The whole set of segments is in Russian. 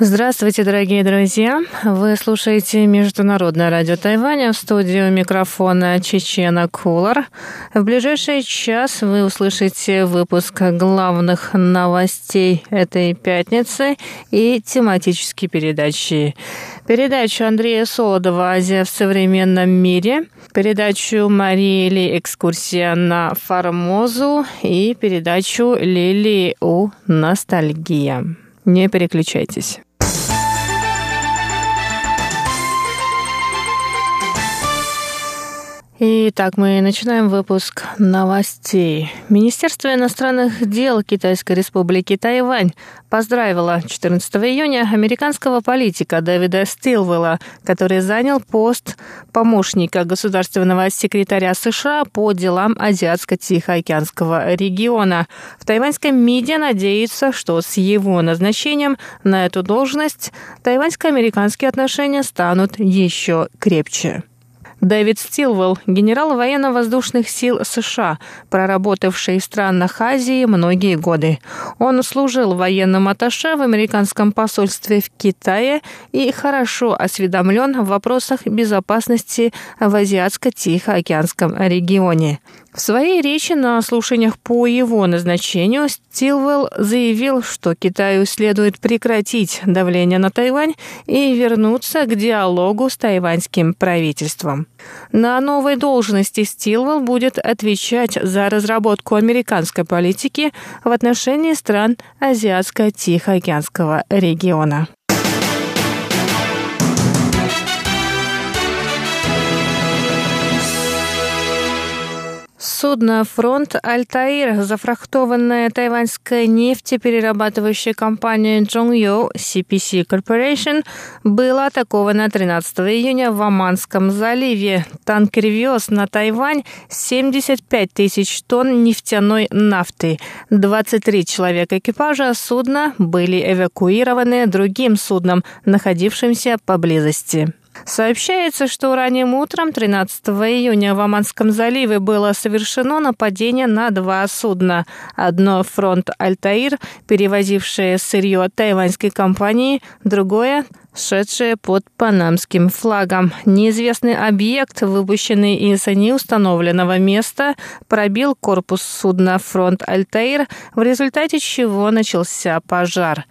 Здравствуйте, дорогие друзья! Вы слушаете Международное радио Тайваня в студию микрофона Чечена Кулар. В ближайший час вы услышите выпуск главных новостей этой пятницы и тематические передачи. Передачу Андрея Солодова «Азия в современном мире», передачу Марии Ли «Экскурсия на Формозу» и передачу Лили У «Ностальгия». Не переключайтесь. Итак, мы начинаем выпуск новостей. Министерство иностранных дел Китайской республики Тайвань поздравило 14 июня американского политика Дэвида Стилвелла, который занял пост помощника государственного секретаря США по делам Азиатско-Тихоокеанского региона. В тайваньском МИДе надеются, что с его назначением на эту должность тайваньско-американские отношения станут еще крепче. Дэвид Стилвелл, генерал военно-воздушных сил США, проработавший в странах Азии многие годы. Он служил военным атташе в американском посольстве в Китае и хорошо осведомлен в вопросах безопасности в Азиатско-Тихоокеанском регионе. В своей речи на слушаниях по его назначению Стилвелл заявил, что Китаю следует прекратить давление на Тайвань и вернуться к диалогу с тайваньским правительством. На новой должности Стилвелл будет отвечать за разработку американской политики в отношении стран Азиатско-Тихоокеанского региона. Судно «Фронт Альтаир», зафрахтованное тайваньской нефтеперерабатывающей компанией Zhongyu CPC Corporation, было атаковано 13 июня в Оманском заливе. Танкер вез на Тайвань 75 тысяч тонн нефтяной нафты. 23 человека экипажа судна были эвакуированы другим судном, находившимся поблизости. Сообщается, что ранним утром 13 июня в Оманском заливе было совершено нападение на два судна. Одно «Фронт Альтаир», перевозившее сырье тайваньской компании, другое шедшее под панамским флагом. Неизвестный объект, выпущенный из неустановленного места, пробил корпус судна «Фронт Альтаир», в результате чего начался пожар.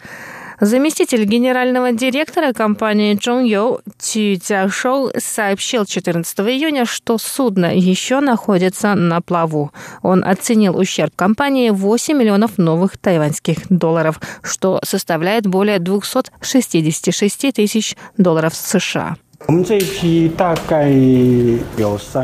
Заместитель генерального директора компании Чжонгю Цю Цяшоу сообщил 14 июня, что судно еще находится на плаву. Он оценил ущерб компании 8 миллионов новых тайваньских долларов, что составляет более 266 тысяч долларов США.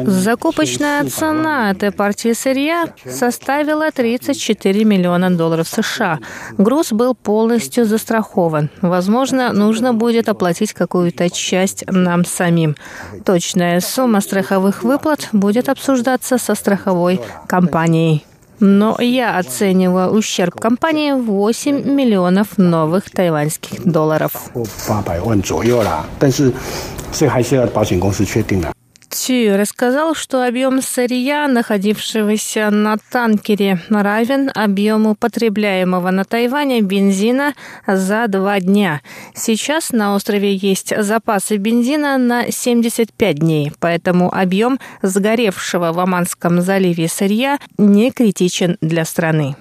Закупочная цена этой партии сырья составила 34 миллиона долларов США. Груз был полностью застрахован. Возможно, нужно будет оплатить какую-то часть нам самим. Точная сумма страховых выплат будет обсуждаться со страховой компанией. Но я оцениваю ущерб компании в 8 миллионов новых тайваньских долларов. России рассказал, что объем сырья, находившегося на танкере, равен объему потребляемого на Тайване бензина за два дня. Сейчас на острове есть запасы бензина на 75 дней, поэтому объем сгоревшего в Оманском заливе сырья не критичен для страны.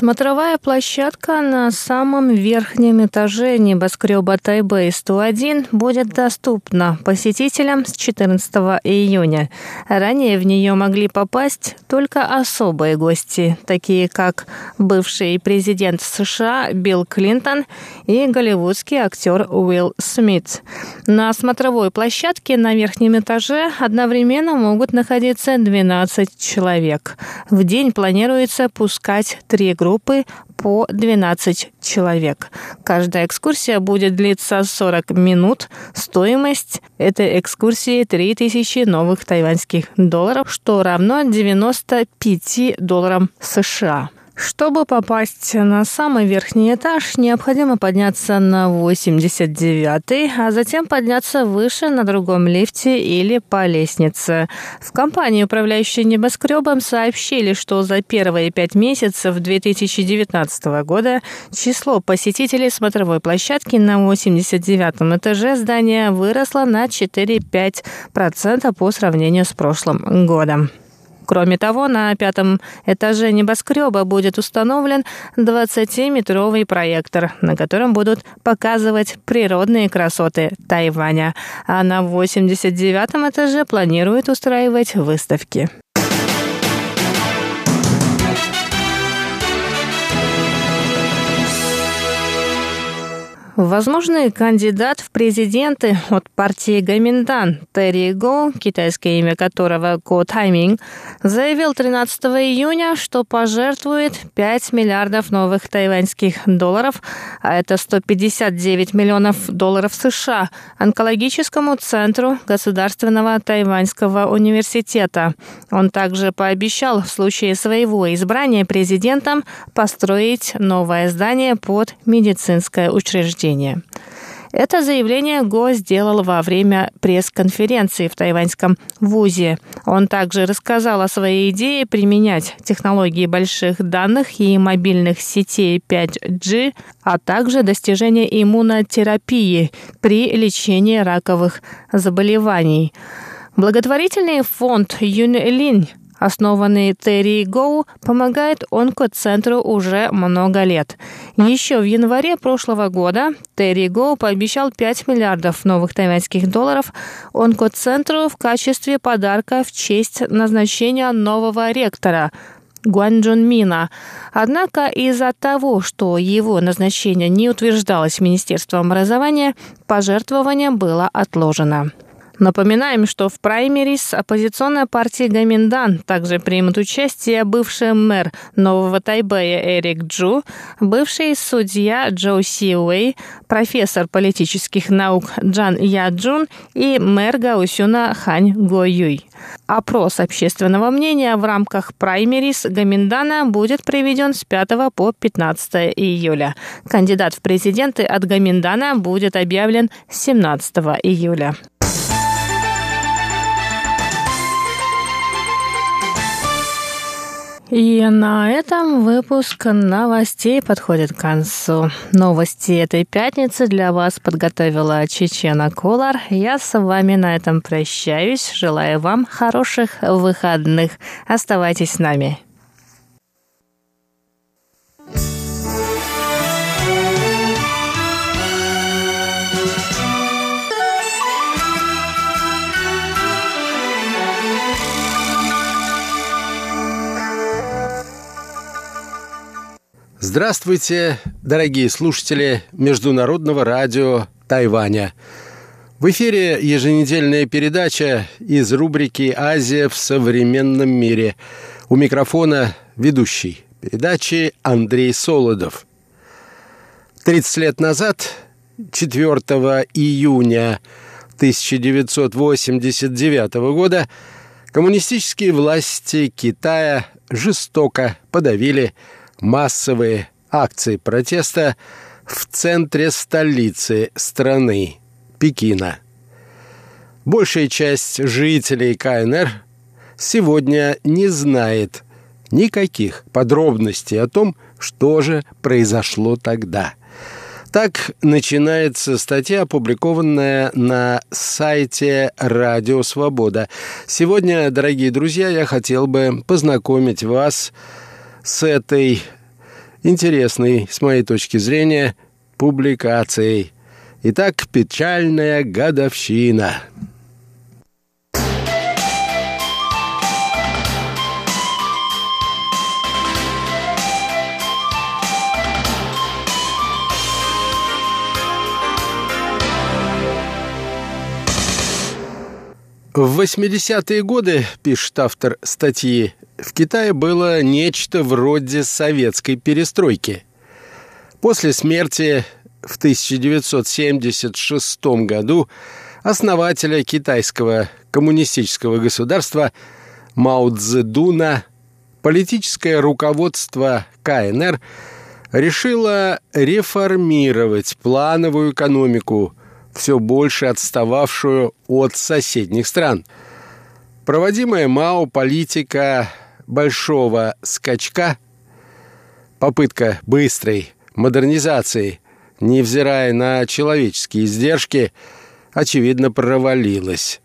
Смотровая площадка на самом верхнем этаже небоскреба Тайбэй-101 будет доступна посетителям с 14 июня. Ранее в нее могли попасть только особые гости, такие как бывший президент США Билл Клинтон и голливудский актер Уилл Смит. На смотровой площадке на верхнем этаже одновременно могут находиться 12 человек. В день планируется пускать три группы группы по 12 человек. Каждая экскурсия будет длиться 40 минут. Стоимость этой экскурсии 3000 новых тайваньских долларов, что равно 95 долларам США. Чтобы попасть на самый верхний этаж, необходимо подняться на 89-й, а затем подняться выше на другом лифте или по лестнице. В компании, управляющей небоскребом, сообщили, что за первые пять месяцев 2019 года число посетителей смотровой площадки на 89-м этаже здания выросло на 4-5% по сравнению с прошлым годом. Кроме того, на пятом этаже небоскреба будет установлен 20-метровый проектор, на котором будут показывать природные красоты Тайваня. А на 89-м этаже планируют устраивать выставки. Возможный кандидат в президенты от партии Гаминдан Терри Го, китайское имя которого Го Тайминг, заявил 13 июня, что пожертвует 5 миллиардов новых тайваньских долларов, а это 159 миллионов долларов США, онкологическому центру Государственного тайваньского университета. Он также пообещал в случае своего избрания президентом построить новое здание под медицинское учреждение учреждения. Это заявление Го сделал во время пресс-конференции в тайваньском ВУЗе. Он также рассказал о своей идее применять технологии больших данных и мобильных сетей 5G, а также достижение иммунотерапии при лечении раковых заболеваний. Благотворительный фонд Юнилинь основанный Терри Гоу, помогает онкоцентру уже много лет. Еще в январе прошлого года Терри Гоу пообещал 5 миллиардов новых тайваньских долларов онкоцентру в качестве подарка в честь назначения нового ректора Гуанчжун Мина. Однако из-за того, что его назначение не утверждалось Министерством образования, пожертвование было отложено. Напоминаем, что в праймерис оппозиционная партия Гаминдан также примет участие бывший мэр Нового Тайбэя Эрик Джу, бывший судья Джоу Си Уэй, профессор политических наук Джан Яджун и мэр Гаусюна Хань Го Юй. Опрос общественного мнения в рамках праймерис Гаминдана будет проведен с 5 по 15 июля. Кандидат в президенты от Гаминдана будет объявлен 17 июля. И на этом выпуск новостей подходит к концу. Новости этой пятницы для вас подготовила Чечена Колар. Я с вами на этом прощаюсь. Желаю вам хороших выходных. Оставайтесь с нами. Здравствуйте, дорогие слушатели Международного радио Тайваня. В эфире еженедельная передача из рубрики «Азия в современном мире». У микрофона ведущий передачи Андрей Солодов. 30 лет назад, 4 июня 1989 года, коммунистические власти Китая жестоко подавили массовые акции протеста в центре столицы страны, Пекина. Большая часть жителей КНР сегодня не знает никаких подробностей о том, что же произошло тогда. Так начинается статья, опубликованная на сайте «Радио Свобода». Сегодня, дорогие друзья, я хотел бы познакомить вас с этой интересной, с моей точки зрения, публикацией. Итак, печальная годовщина. В 80-е годы, пишет автор статьи, в Китае было нечто вроде советской перестройки. После смерти в 1976 году основателя китайского коммунистического государства Мао Цзэдуна политическое руководство КНР решило реформировать плановую экономику, все больше отстававшую от соседних стран. Проводимая Мао политика большого скачка, попытка быстрой модернизации, невзирая на человеческие издержки, очевидно провалилась.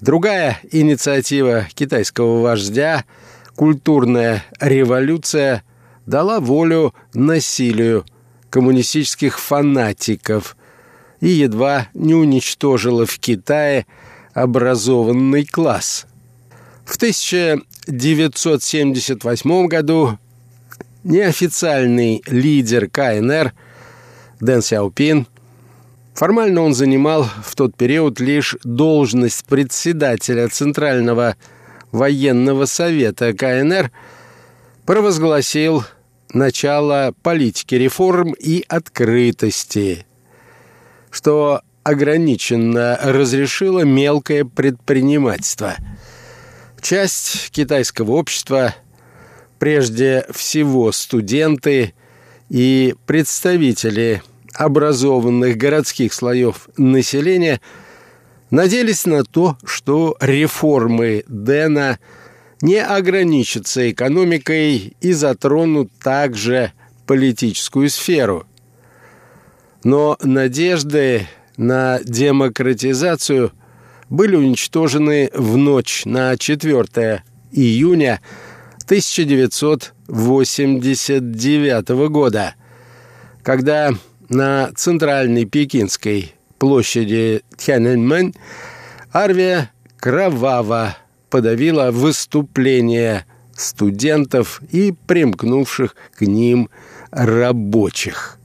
Другая инициатива китайского вождя – культурная революция дала волю насилию коммунистических фанатиков и едва не уничтожила в Китае образованный класс. В 1978 году неофициальный лидер КНР Дэн Сяопин Формально он занимал в тот период лишь должность председателя Центрального военного совета КНР провозгласил начало политики реформ и открытости, что ограниченно разрешило мелкое предпринимательство. Часть китайского общества, прежде всего студенты и представители образованных городских слоев населения – надеялись на то, что реформы Дэна не ограничатся экономикой и затронут также политическую сферу. Но надежды на демократизацию были уничтожены в ночь на 4 июня 1989 года, когда на центральной пекинской площади Тяньаньмэнь армия кроваво подавила выступление студентов и примкнувших к ним рабочих.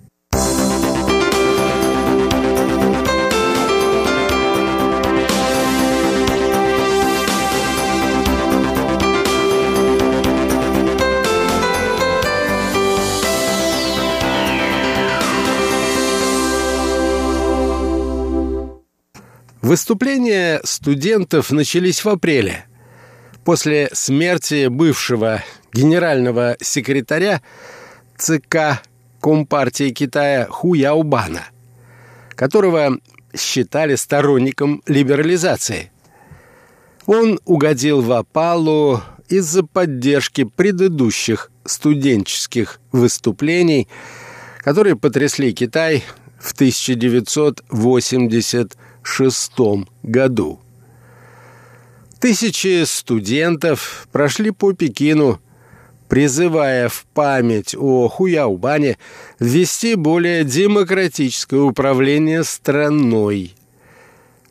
Выступления студентов начались в апреле, после смерти бывшего генерального секретаря ЦК Компартии Китая Ху Яубана, которого считали сторонником либерализации. Он угодил в опалу из-за поддержки предыдущих студенческих выступлений, которые потрясли Китай в 1980 1906 году. Тысячи студентов прошли по Пекину, призывая в память о Хуяубане ввести более демократическое управление страной.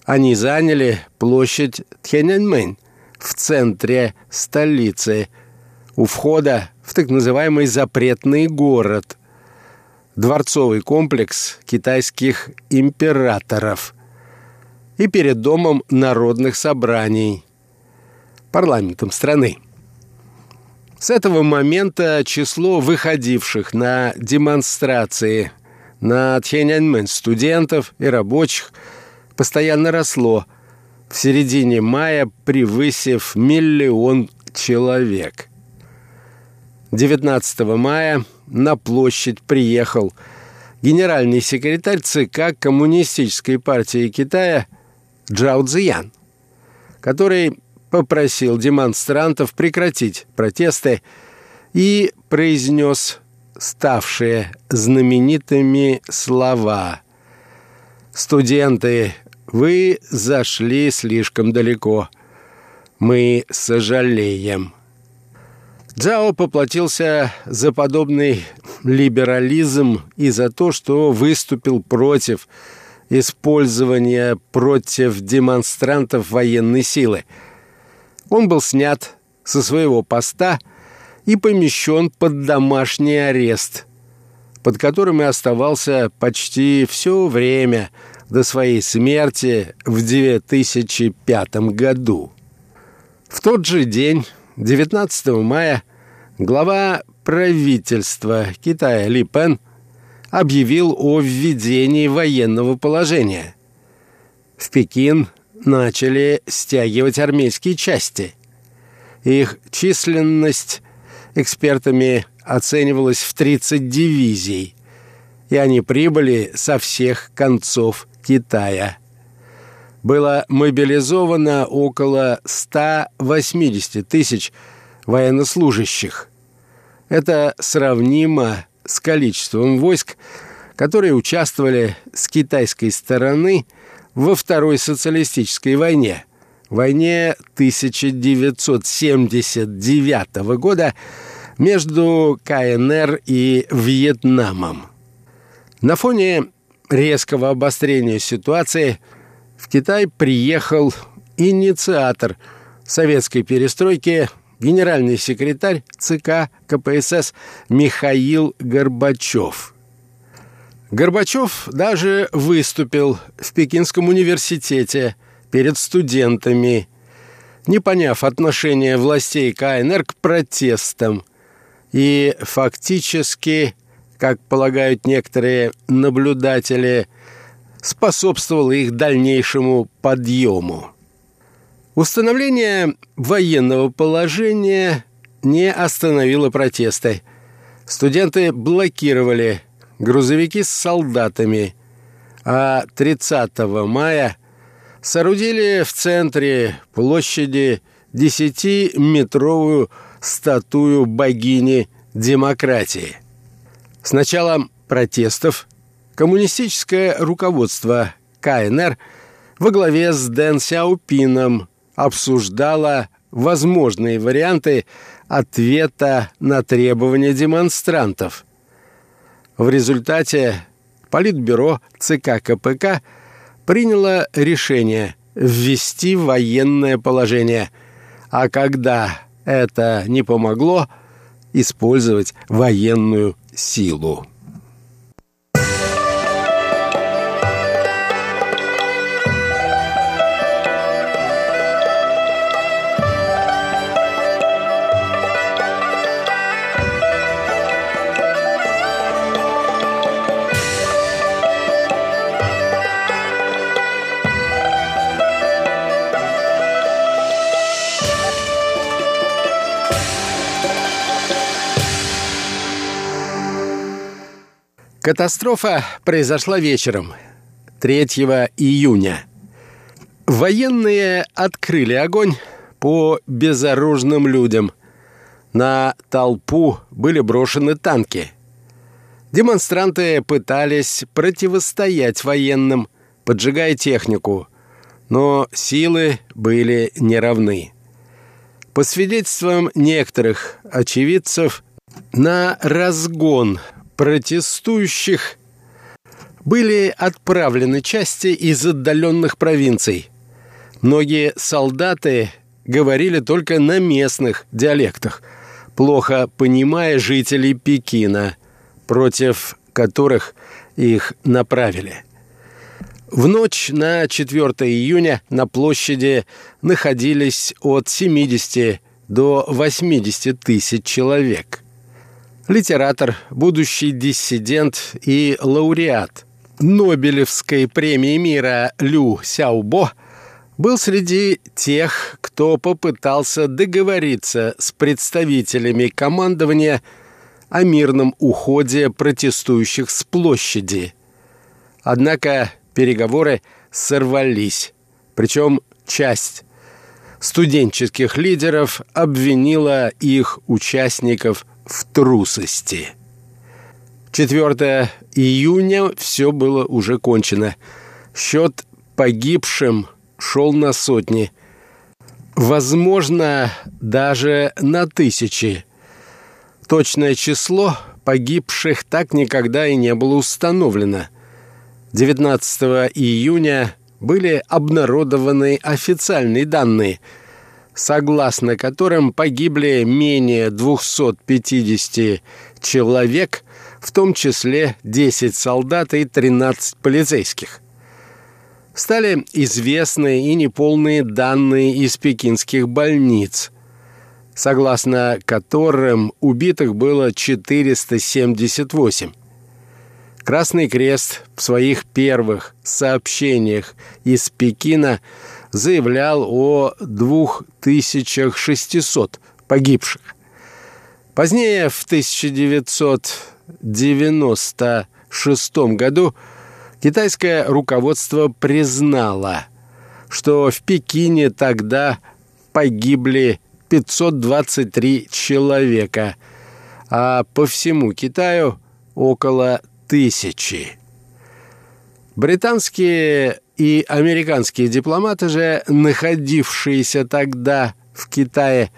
Они заняли площадь Тхеняньмэнь в центре столицы, у входа в так называемый запретный город, дворцовый комплекс китайских императоров – и перед Домом народных собраний, парламентом страны. С этого момента число выходивших на демонстрации на Тхеняньмэнь студентов и рабочих постоянно росло, в середине мая превысив миллион человек. 19 мая на площадь приехал генеральный секретарь ЦК Коммунистической партии Китая – Джао Цзиян, который попросил демонстрантов прекратить протесты и произнес ставшие знаменитыми слова «Студенты, вы зашли слишком далеко. Мы сожалеем». Джао поплатился за подобный либерализм и за то, что выступил против – использования против демонстрантов военной силы. Он был снят со своего поста и помещен под домашний арест, под которым и оставался почти все время до своей смерти в 2005 году. В тот же день, 19 мая, глава правительства Китая Ли Пен объявил о введении военного положения. В Пекин начали стягивать армейские части. Их численность экспертами оценивалась в 30 дивизий, и они прибыли со всех концов Китая. Было мобилизовано около 180 тысяч военнослужащих. Это сравнимо с количеством войск, которые участвовали с китайской стороны во Второй социалистической войне, войне 1979 года между КНР и Вьетнамом. На фоне резкого обострения ситуации в Китай приехал инициатор советской перестройки генеральный секретарь ЦК КПСС Михаил Горбачев. Горбачев даже выступил в Пекинском университете перед студентами, не поняв отношения властей КНР к протестам, и фактически как полагают некоторые наблюдатели, способствовало их дальнейшему подъему. Установление военного положения не остановило протесты. Студенты блокировали грузовики с солдатами, а 30 мая соорудили в центре площади 10-метровую статую богини демократии. С началом протестов коммунистическое руководство КНР во главе с Дэн Сяопином обсуждало возможные варианты ответа на требования демонстрантов. В результате Политбюро ЦК КПК приняло решение ввести военное положение, а когда это не помогло, использовать военную силу. Катастрофа произошла вечером, 3 июня. Военные открыли огонь по безоружным людям. На толпу были брошены танки. Демонстранты пытались противостоять военным, поджигая технику, но силы были неравны. По свидетельствам некоторых очевидцев, на разгон протестующих были отправлены части из отдаленных провинций. Многие солдаты говорили только на местных диалектах, плохо понимая жителей Пекина, против которых их направили. В ночь на 4 июня на площади находились от 70 до 80 тысяч человек литератор, будущий диссидент и лауреат Нобелевской премии мира Лю Сяобо был среди тех, кто попытался договориться с представителями командования о мирном уходе протестующих с площади. Однако переговоры сорвались, причем часть студенческих лидеров обвинила их участников в трусости. 4 июня все было уже кончено. Счет погибшим шел на сотни. Возможно, даже на тысячи. Точное число погибших так никогда и не было установлено. 19 июня были обнародованы официальные данные – согласно которым погибли менее 250 человек, в том числе 10 солдат и 13 полицейских. стали известны и неполные данные из пекинских больниц, согласно которым убитых было 478. Красный Крест в своих первых сообщениях из Пекина заявлял о 2600 погибших. Позднее, в 1996 году, китайское руководство признало, что в Пекине тогда погибли 523 человека, а по всему Китаю около тысячи. Британские и американские дипломаты же, находившиеся тогда в Китае,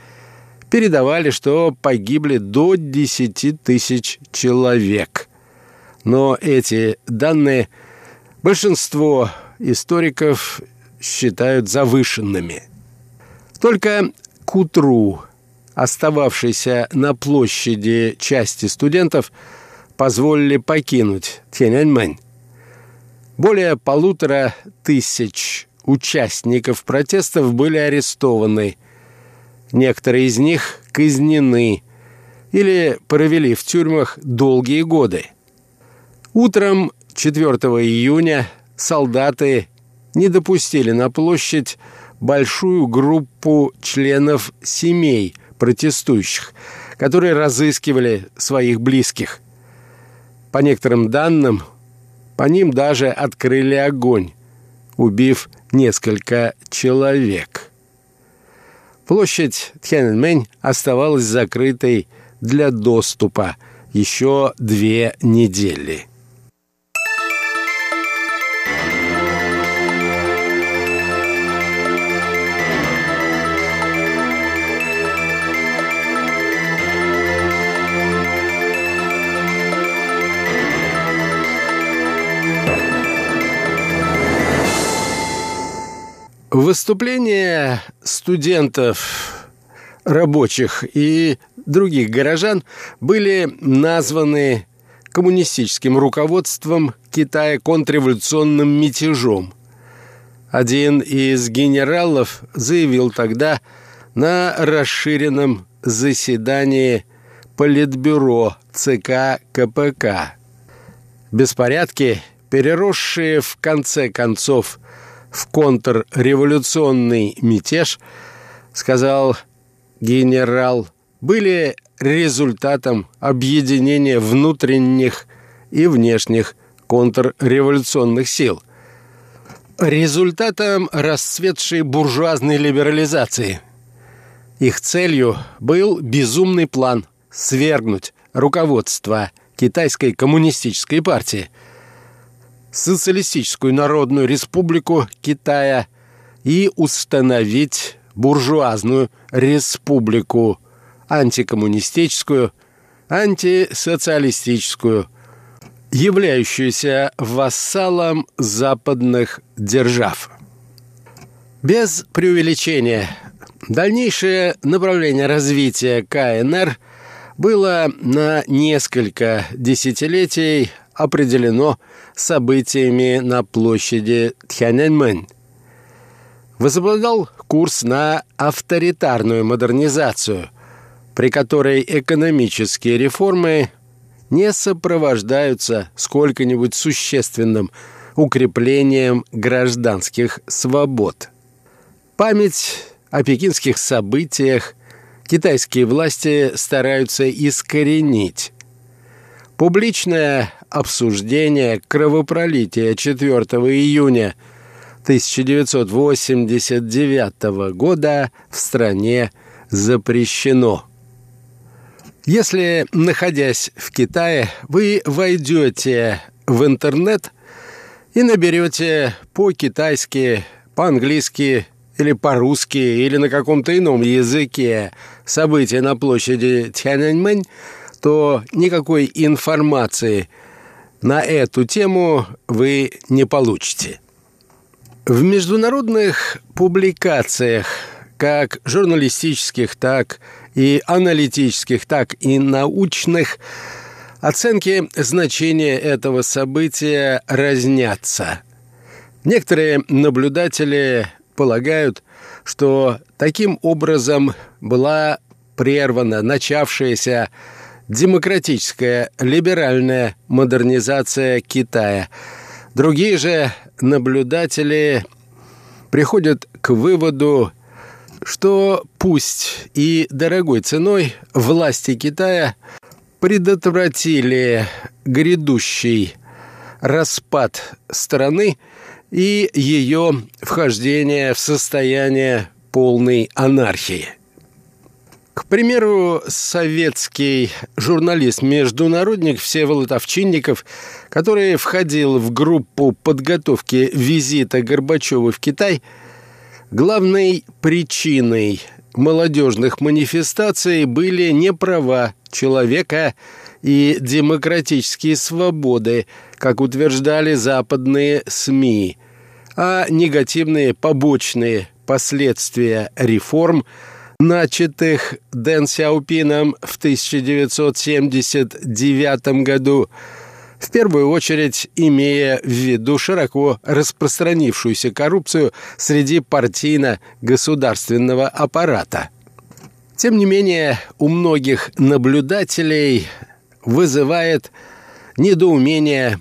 передавали, что погибли до 10 тысяч человек. Но эти данные большинство историков считают завышенными. Только к утру остававшейся на площади части студентов позволили покинуть Тяньаньмэнь. Более полутора тысяч участников протестов были арестованы – Некоторые из них казнены или провели в тюрьмах долгие годы. Утром 4 июня солдаты не допустили на площадь большую группу членов семей протестующих, которые разыскивали своих близких. По некоторым данным, по ним даже открыли огонь, убив несколько человек. Площадь Тхяньаньмэнь оставалась закрытой для доступа еще две недели. Выступления студентов, рабочих и других горожан были названы коммунистическим руководством Китая контрреволюционным мятежом. Один из генералов заявил тогда на расширенном заседании Политбюро ЦК КПК. Беспорядки, переросшие в конце концов в контрреволюционный мятеж, сказал генерал, были результатом объединения внутренних и внешних контрреволюционных сил, результатом расцветшей буржуазной либерализации. Их целью был безумный план свергнуть руководство Китайской коммунистической партии – Социалистическую Народную Республику Китая и установить буржуазную республику, антикоммунистическую, антисоциалистическую, являющуюся вассалом западных держав. Без преувеличения, дальнейшее направление развития КНР было на несколько десятилетий определено событиями на площади Тхяньаньмэнь. Возобладал курс на авторитарную модернизацию, при которой экономические реформы не сопровождаются сколько-нибудь существенным укреплением гражданских свобод. Память о пекинских событиях китайские власти стараются искоренить. Публичное обсуждение кровопролития 4 июня 1989 года в стране запрещено. Если, находясь в Китае, вы войдете в интернет и наберете по-китайски, по-английски или по-русски или на каком-то ином языке события на площади Тяньаньмэнь, то никакой информации – на эту тему вы не получите. В международных публикациях, как журналистических, так и аналитических, так и научных, оценки значения этого события разнятся. Некоторые наблюдатели полагают, что таким образом была прервана начавшаяся демократическая либеральная модернизация Китая. Другие же наблюдатели приходят к выводу, что пусть и дорогой ценой власти Китая предотвратили грядущий распад страны и ее вхождение в состояние полной анархии. К примеру, советский журналист-международник Всеволод Овчинников, который входил в группу подготовки визита Горбачева в Китай, главной причиной молодежных манифестаций были не права человека и демократические свободы, как утверждали западные СМИ, а негативные побочные последствия реформ, начатых Дэн Сяопином в 1979 году, в первую очередь имея в виду широко распространившуюся коррупцию среди партийно-государственного аппарата. Тем не менее, у многих наблюдателей вызывает недоумение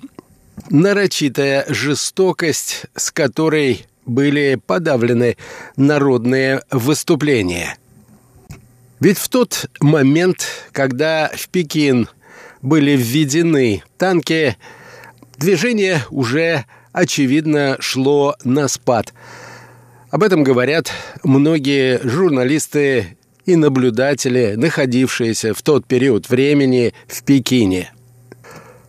нарочитая жестокость, с которой были подавлены народные выступления. Ведь в тот момент, когда в Пекин были введены танки, движение уже, очевидно, шло на спад. Об этом говорят многие журналисты и наблюдатели, находившиеся в тот период времени в Пекине.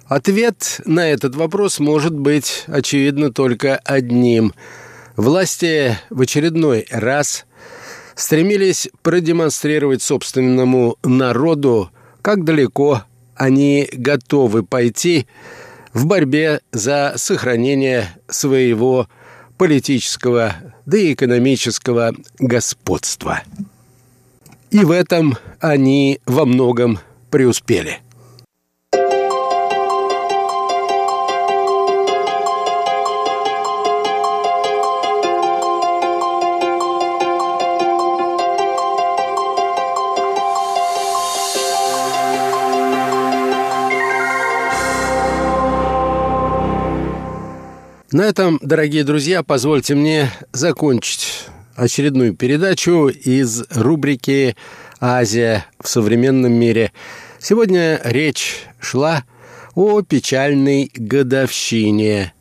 Ответ на этот вопрос может быть, очевидно, только одним. Власти в очередной раз стремились продемонстрировать собственному народу, как далеко они готовы пойти в борьбе за сохранение своего политического да и экономического господства. И в этом они во многом преуспели. На этом, дорогие друзья, позвольте мне закончить очередную передачу из рубрики «Азия в современном мире». Сегодня речь шла о печальной годовщине.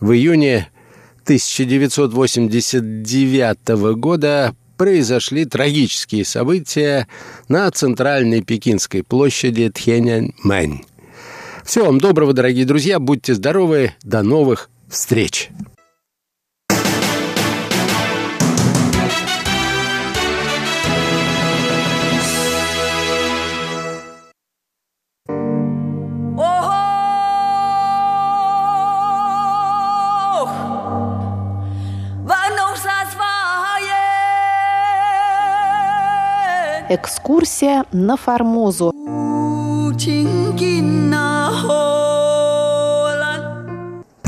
В июне 1989 года произошли трагические события на центральной пекинской площади Тхеняньмэнь. Всего вам доброго, дорогие друзья, будьте здоровы, до новых встреч! Экскурсия на Формозу.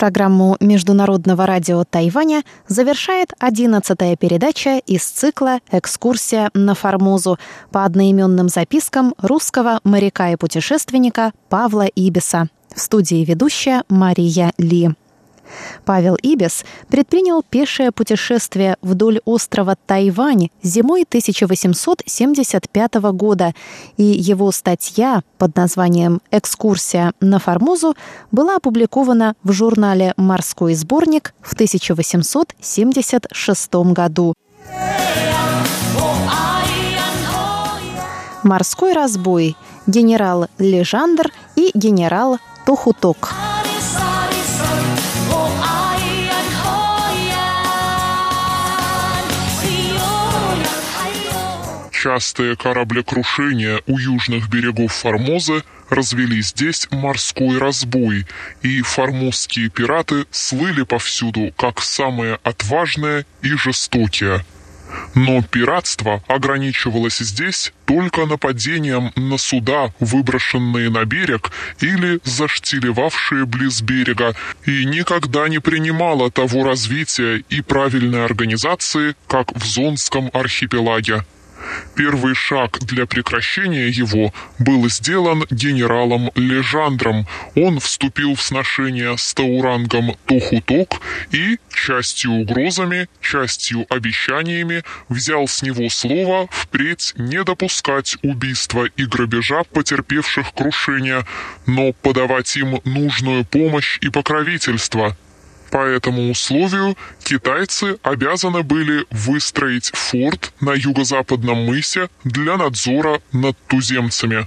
Программу Международного радио Тайваня завершает одиннадцатая передача из цикла «Экскурсия на Формозу» по одноименным запискам русского моряка и путешественника Павла Ибиса. В студии ведущая Мария Ли. Павел Ибис предпринял пешее путешествие вдоль острова Тайвань зимой 1875 года, и его статья под названием «Экскурсия на Формозу» была опубликована в журнале «Морской сборник» в 1876 году. «Морской разбой», генерал Лежандр и генерал Тохуток. Частые кораблекрушения у южных берегов Формозы развели здесь морской разбой, и формозские пираты слыли повсюду как самые отважные и жестокие. Но пиратство ограничивалось здесь только нападением на суда, выброшенные на берег или заштилевавшие близ берега, и никогда не принимало того развития и правильной организации, как в Зонском архипелаге. Первый шаг для прекращения его был сделан генералом Лежандром. Он вступил в сношение с Таурангом Тухуток и, частью угрозами, частью обещаниями, взял с него слово впредь не допускать убийства и грабежа потерпевших крушения, но подавать им нужную помощь и покровительство – по этому условию китайцы обязаны были выстроить форт на юго-западном мысе для надзора над туземцами.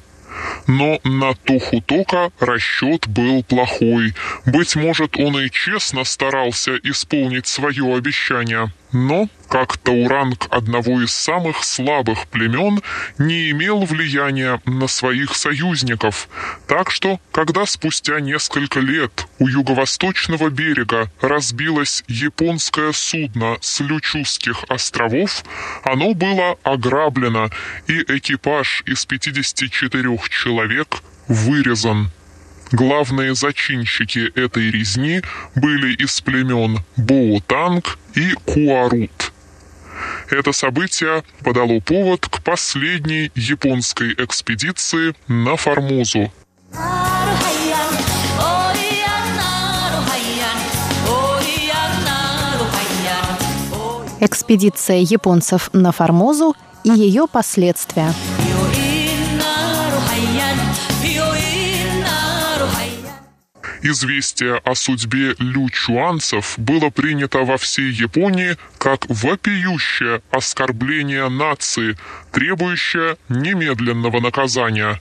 Но на Тухутока расчет был плохой. Быть может, он и честно старался исполнить свое обещание – но, как Тауранг одного из самых слабых племен, не имел влияния на своих союзников. Так что, когда спустя несколько лет у юго-восточного берега разбилось японское судно с Лючуских островов, оно было ограблено, и экипаж из 54 человек вырезан. Главные зачинщики этой резни были из племен Боутанг и Куарут. Это событие подало повод к последней японской экспедиции на Формозу. Экспедиция японцев на Формозу и ее последствия. Известие о судьбе лючуанцев было принято во всей Японии как вопиющее оскорбление нации, требующее немедленного наказания.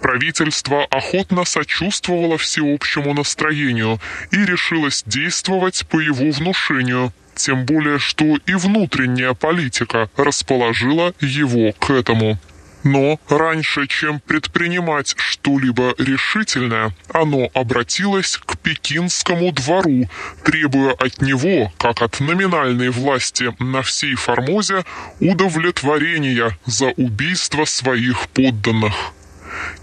Правительство охотно сочувствовало всеобщему настроению и решилось действовать по его внушению, тем более что и внутренняя политика расположила его к этому. Но раньше, чем предпринимать что-либо решительное, оно обратилось к пекинскому двору, требуя от него, как от номинальной власти на всей Формозе, удовлетворения за убийство своих подданных.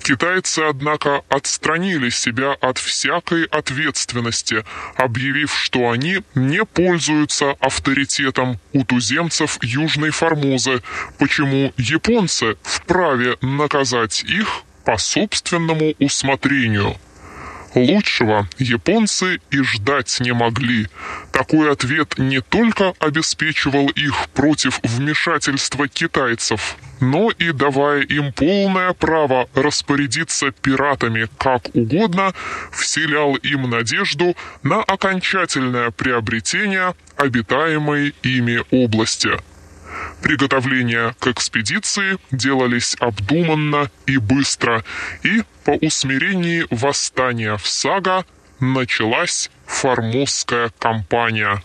Китайцы, однако, отстранили себя от всякой ответственности, объявив, что они не пользуются авторитетом у туземцев Южной Формозы, почему японцы вправе наказать их по собственному усмотрению. Лучшего японцы и ждать не могли. Такой ответ не только обеспечивал их против вмешательства китайцев, но и давая им полное право распорядиться пиратами как угодно, вселял им надежду на окончательное приобретение обитаемой ими области. Приготовления к экспедиции делались обдуманно и быстро, и по усмирении восстания в Сага началась Формозская кампания.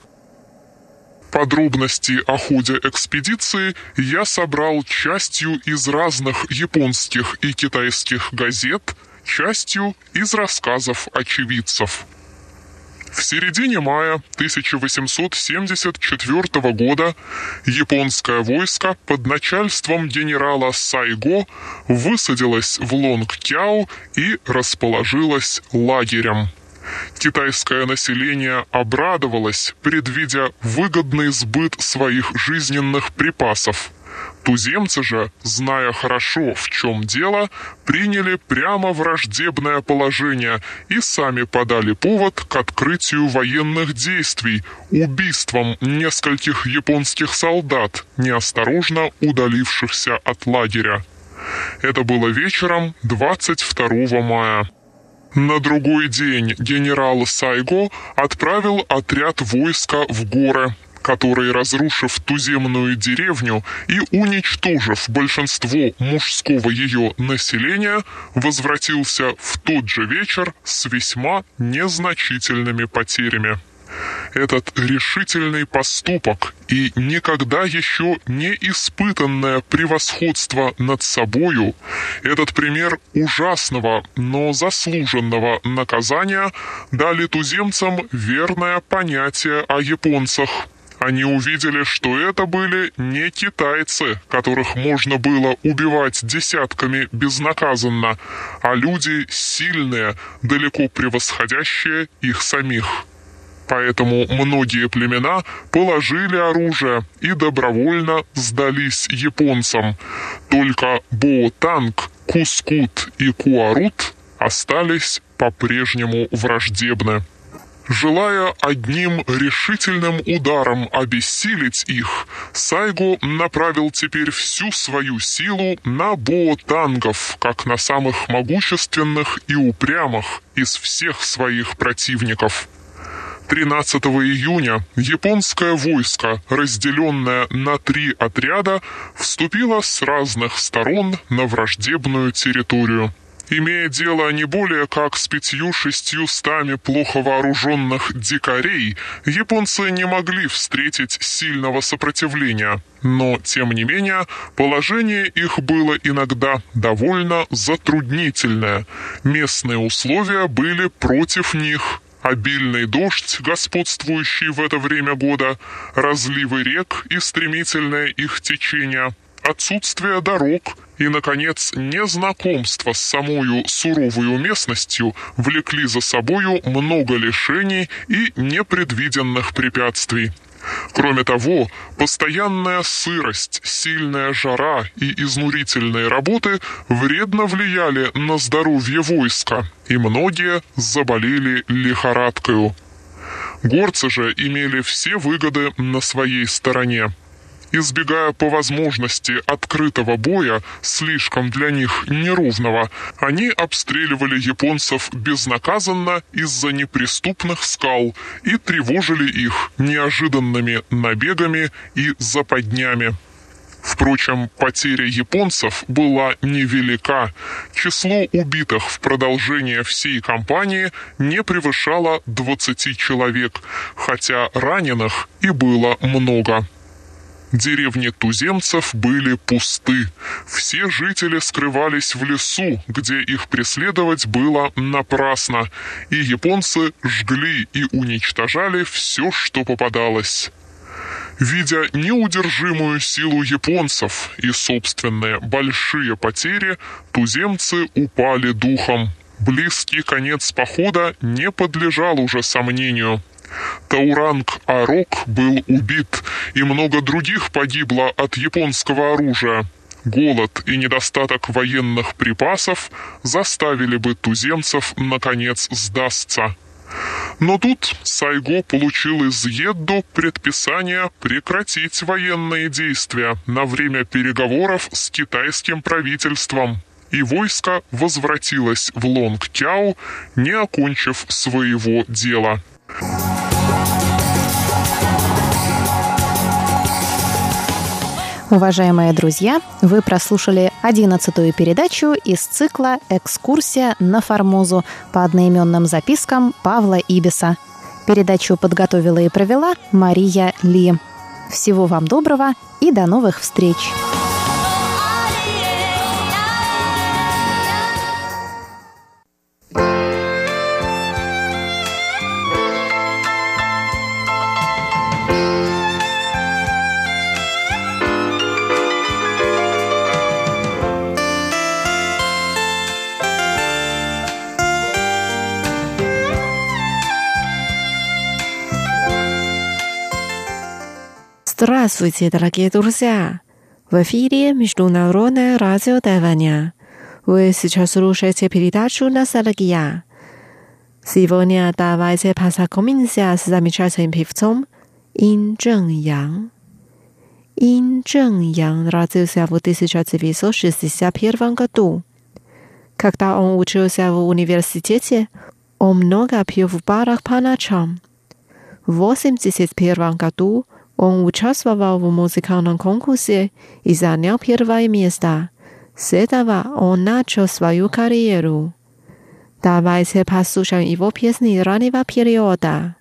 Подробности о ходе экспедиции я собрал частью из разных японских и китайских газет, частью из рассказов очевидцев. В середине мая 1874 года японское войско под начальством генерала Сайго высадилось в Лонгкяо и расположилось лагерем. Китайское население обрадовалось, предвидя выгодный сбыт своих жизненных припасов – Туземцы же, зная хорошо, в чем дело, приняли прямо враждебное положение и сами подали повод к открытию военных действий, убийством нескольких японских солдат, неосторожно удалившихся от лагеря. Это было вечером 22 мая. На другой день генерал Сайго отправил отряд войска в горы, который, разрушив туземную деревню и уничтожив большинство мужского ее населения, возвратился в тот же вечер с весьма незначительными потерями. Этот решительный поступок и никогда еще не испытанное превосходство над собою, этот пример ужасного, но заслуженного наказания дали туземцам верное понятие о японцах – Они увидели, что это были не китайцы, которых можно было убивать десятками безнаказанно, а люди сильные, далеко превосходящие их самих. Поэтому многие племена положили оружие и добровольно сдались японцам. Только Боотанг, Кускут и Куарут остались по-прежнему враждебны. Желая одним решительным ударом обессилить их, Сайго направил теперь всю свою силу на боотангов, как на самых могущественных и упрямых из всех своих противников. 13 июня японское войско, разделенное на три отряда, вступило с разных сторон на враждебную территорию имея дело не более как с пятью-шестью стами плохо вооруженных дикарей, японцы не могли встретить сильного сопротивления. Но, тем не менее, положение их было иногда довольно затруднительное. Местные условия были против них, обильный дождь, господствующий в это время года, разливы рек и стремительное их течение, отсутствие дорог и, наконец, незнакомство с самою суровой местностью влекли за собою много лишений и непредвиденных препятствий. Кроме того, постоянная сырость, сильная жара и изнурительные работы вредно влияли на здоровье войска, и многие заболели лихорадкою. Горцы же имели все выгоды на своей стороне избегая по возможности открытого боя, слишком для них неровного, они обстреливали японцев безнаказанно из-за неприступных скал и тревожили их неожиданными набегами и западнями. Впрочем, потеря японцев была невелика. Число убитых в продолжение всей кампании не превышало 20 человек, хотя раненых и было много. Деревни туземцев были пусты. Все жители скрывались в лесу, где их преследовать было напрасно, и японцы жгли и уничтожали все, что попадалось. Видя неудержимую силу японцев и собственные большие потери, туземцы упали духом. Близкий конец похода не подлежал уже сомнению. Тауранг Арок был убит, и много других погибло от японского оружия. Голод и недостаток военных припасов заставили бы туземцев наконец сдастся. Но тут Сайго получил из Еддо предписание прекратить военные действия на время переговоров с китайским правительством, и войско возвратилось в Лонг-Тяо, не окончив своего дела. Уважаемые друзья, вы прослушали одиннадцатую передачу из цикла «Экскурсия на Формозу» по одноименным запискам Павла Ибиса. Передачу подготовила и провела Мария Ли. Всего вам доброго и до новых встреч! Здравствуйте, дорогие друзья! В эфире Международное радио Тайваня. Вы сейчас слушаете передачу «Ностальгия». Сегодня давайте познакомимся с замечательным певцом Ин Чжэн Ян. Ин Чжэн Ян родился в 1961 году. Когда он учился в университете, он много пил в барах по ночам. В 1981 году – он участвовал в музыкальном конкурсе и занял первое место. С этого он начал свою карьеру. Давайте послушаем его песни раннего периода.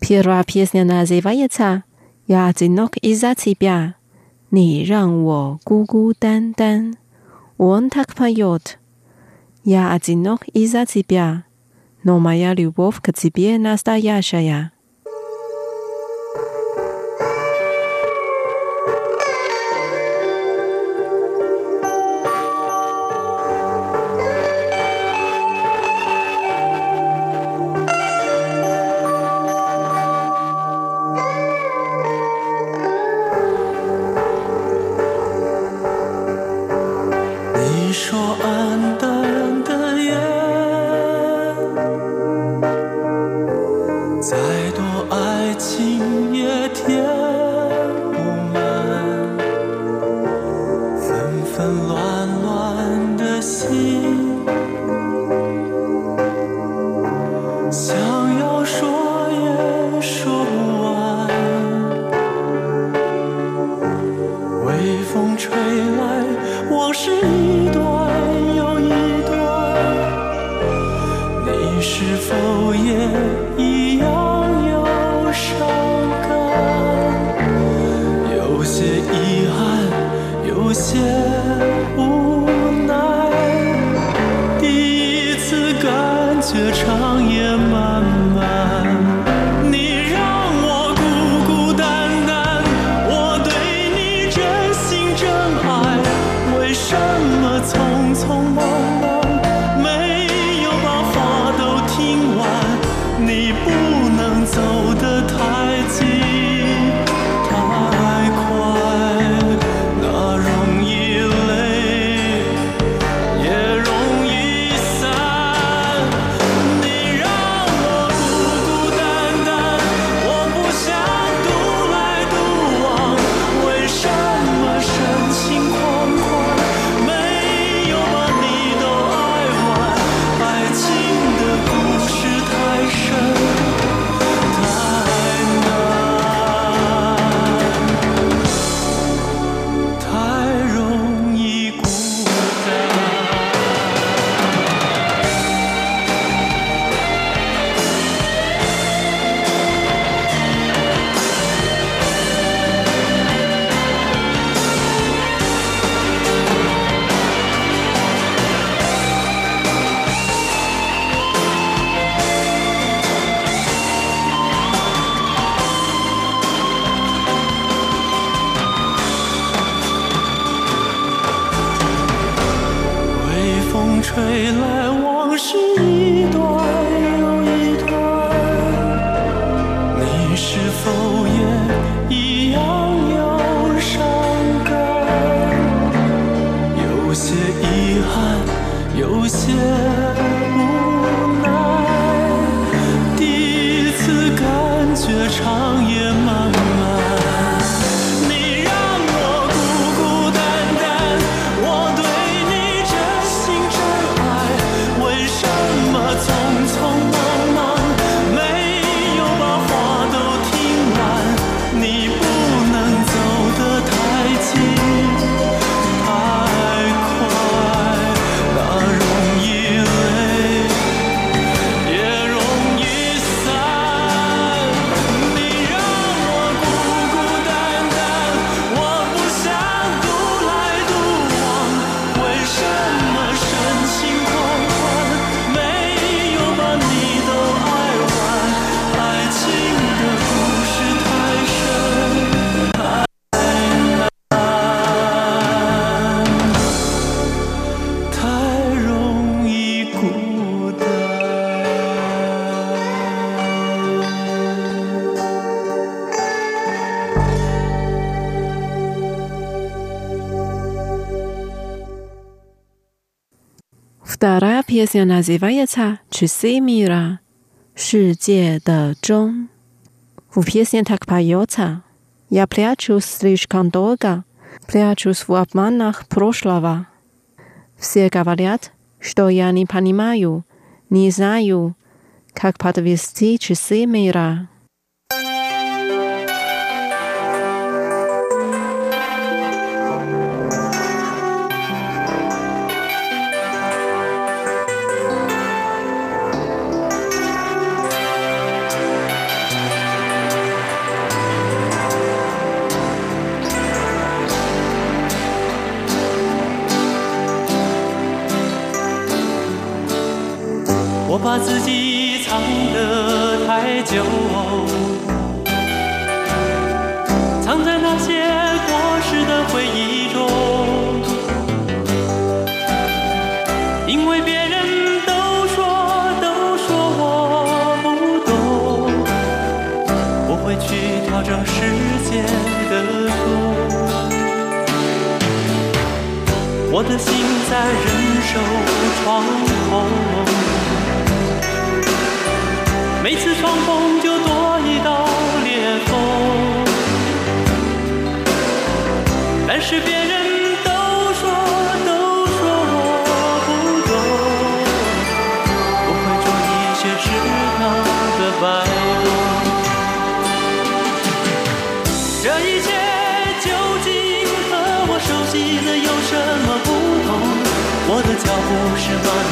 Первая песня называется Я одинок из-за тебя. Не让我孤孤单单. Он так поет. Я одинок из-за тебя. Но моя любовь к тебе настоящая. песня называется «Часы мира» — «世界的钟». В песне так поется «Я прячусь слишком долго, прячусь в обманах прошлого. Все говорят, что я не понимаю, не знаю, как подвести часы мира». 我的心在忍受窗口。每次闯红就多一道裂缝，但是别 passion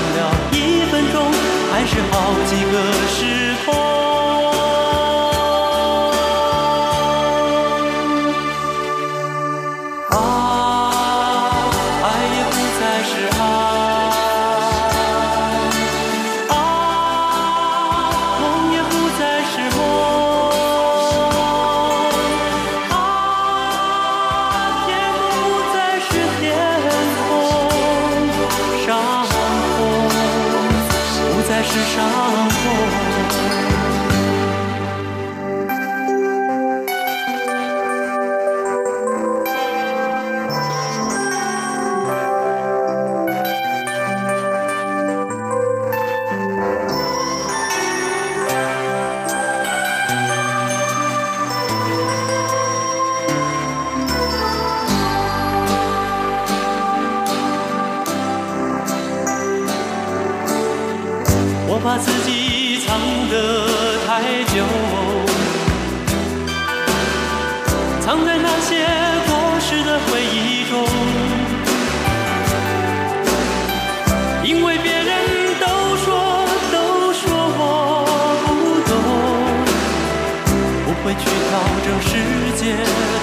去调整世界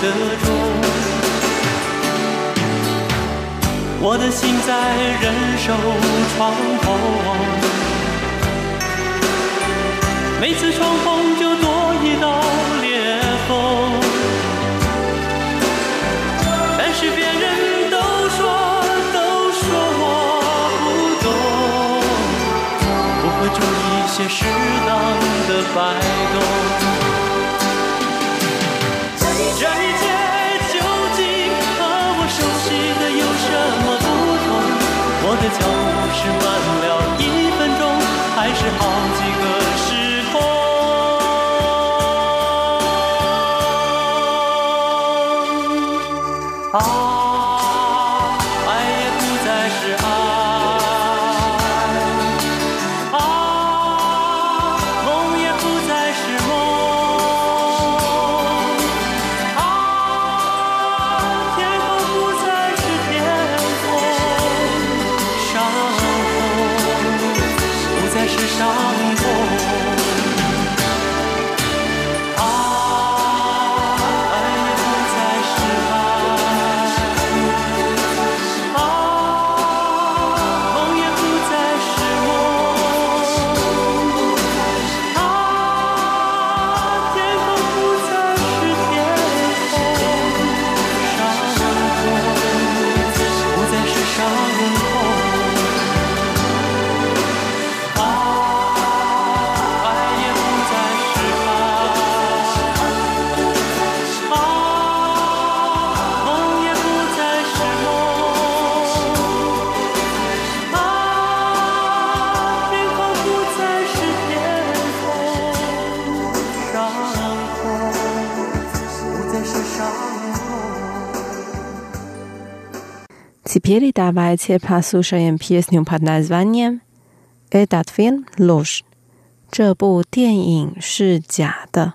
的钟，我的心在忍受创痛。每次重逢就多一道裂缝，但是别人都说都说我不懂，我会做一些适当的摆动。？Теперь давайте послушаем песню под названием «Этот фильм – ложь». 这部电影是假的。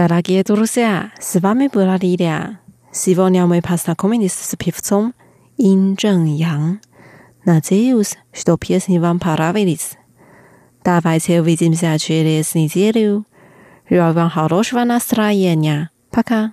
Дорогие друзья, с вами была Лилия. Сегодня мы познакомились с певцом Ин Чжэн Yang. Надеюсь, что песни вам понравились. Давайте увидимся через неделю. Желаю вам хорошего настроения. Пока.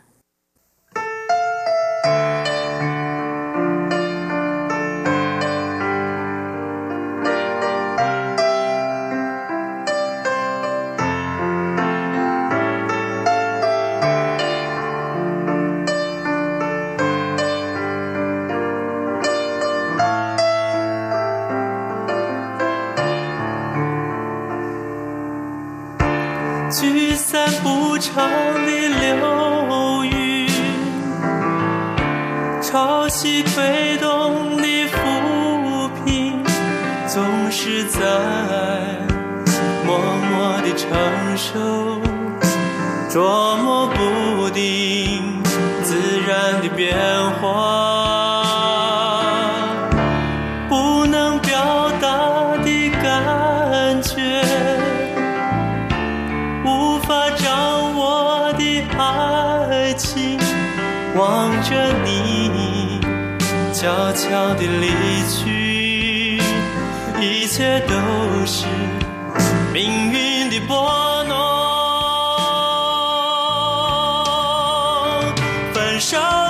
燃烧。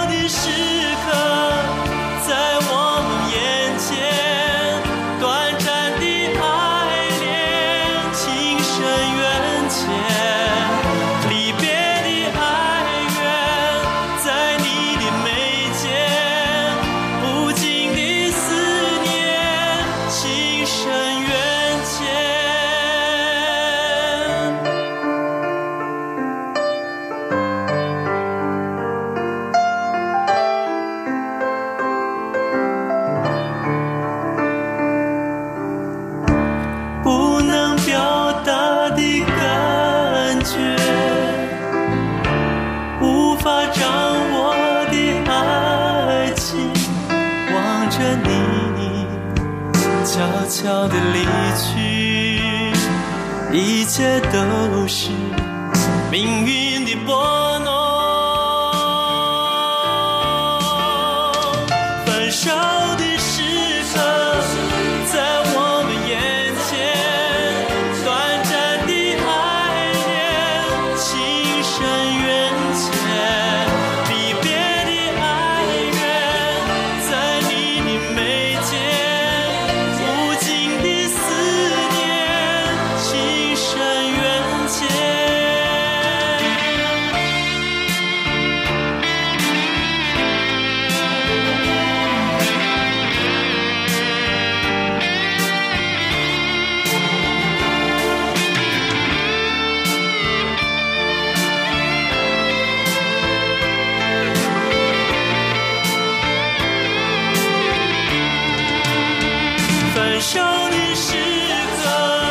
有的时候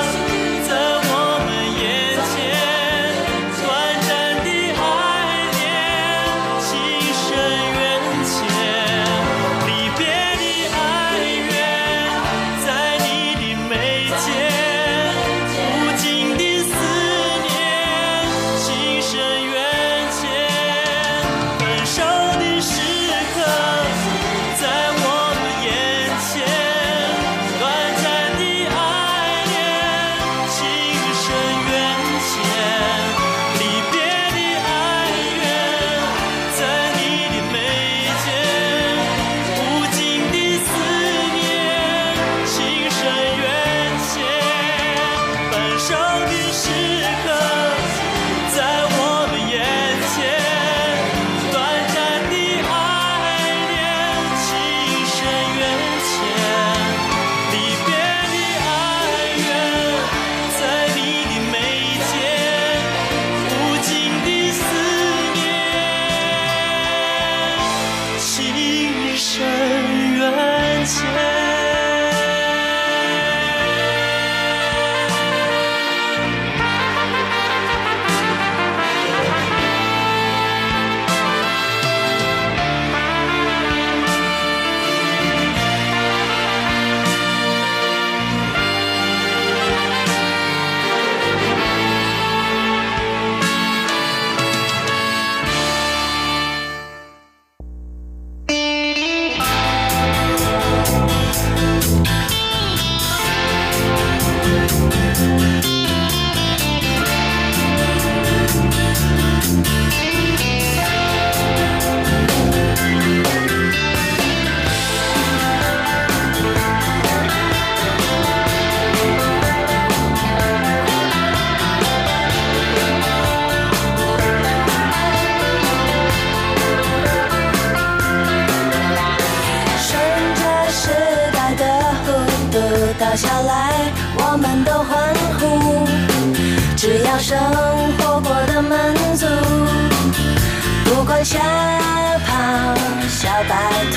图，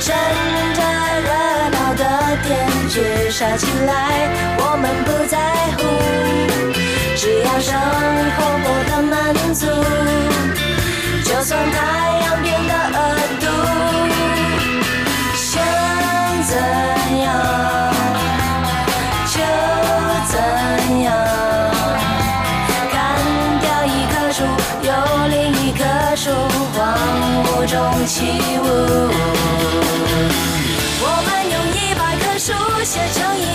趁着热闹的天，只傻起来。我们不在乎，只要生活过得满足，就算太阳变得恶。起舞。我们用一百棵树写成一。